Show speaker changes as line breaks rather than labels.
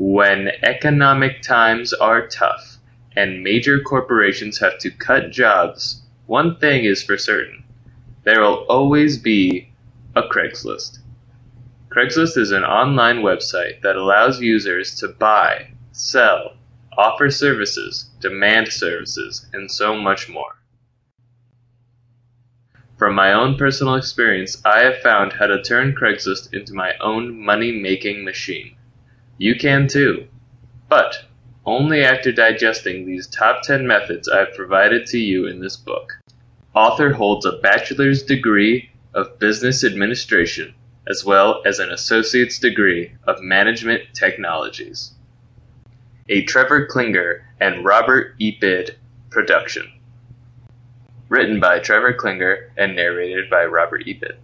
When economic times are tough and major corporations have to cut jobs, one thing is for certain there will always be a Craigslist. Craigslist is an online website that allows users to buy, sell, offer services, demand services, and so much more. From my own personal experience, I have found how to turn Craigslist into my own money making machine. You can too. But only after digesting these top 10 methods I've provided to you in this book. Author holds a bachelor's degree of business administration as well as an associate's degree of management technologies. A Trevor Clinger and Robert Ebeid production. Written by Trevor Clinger and narrated by Robert Ebeid.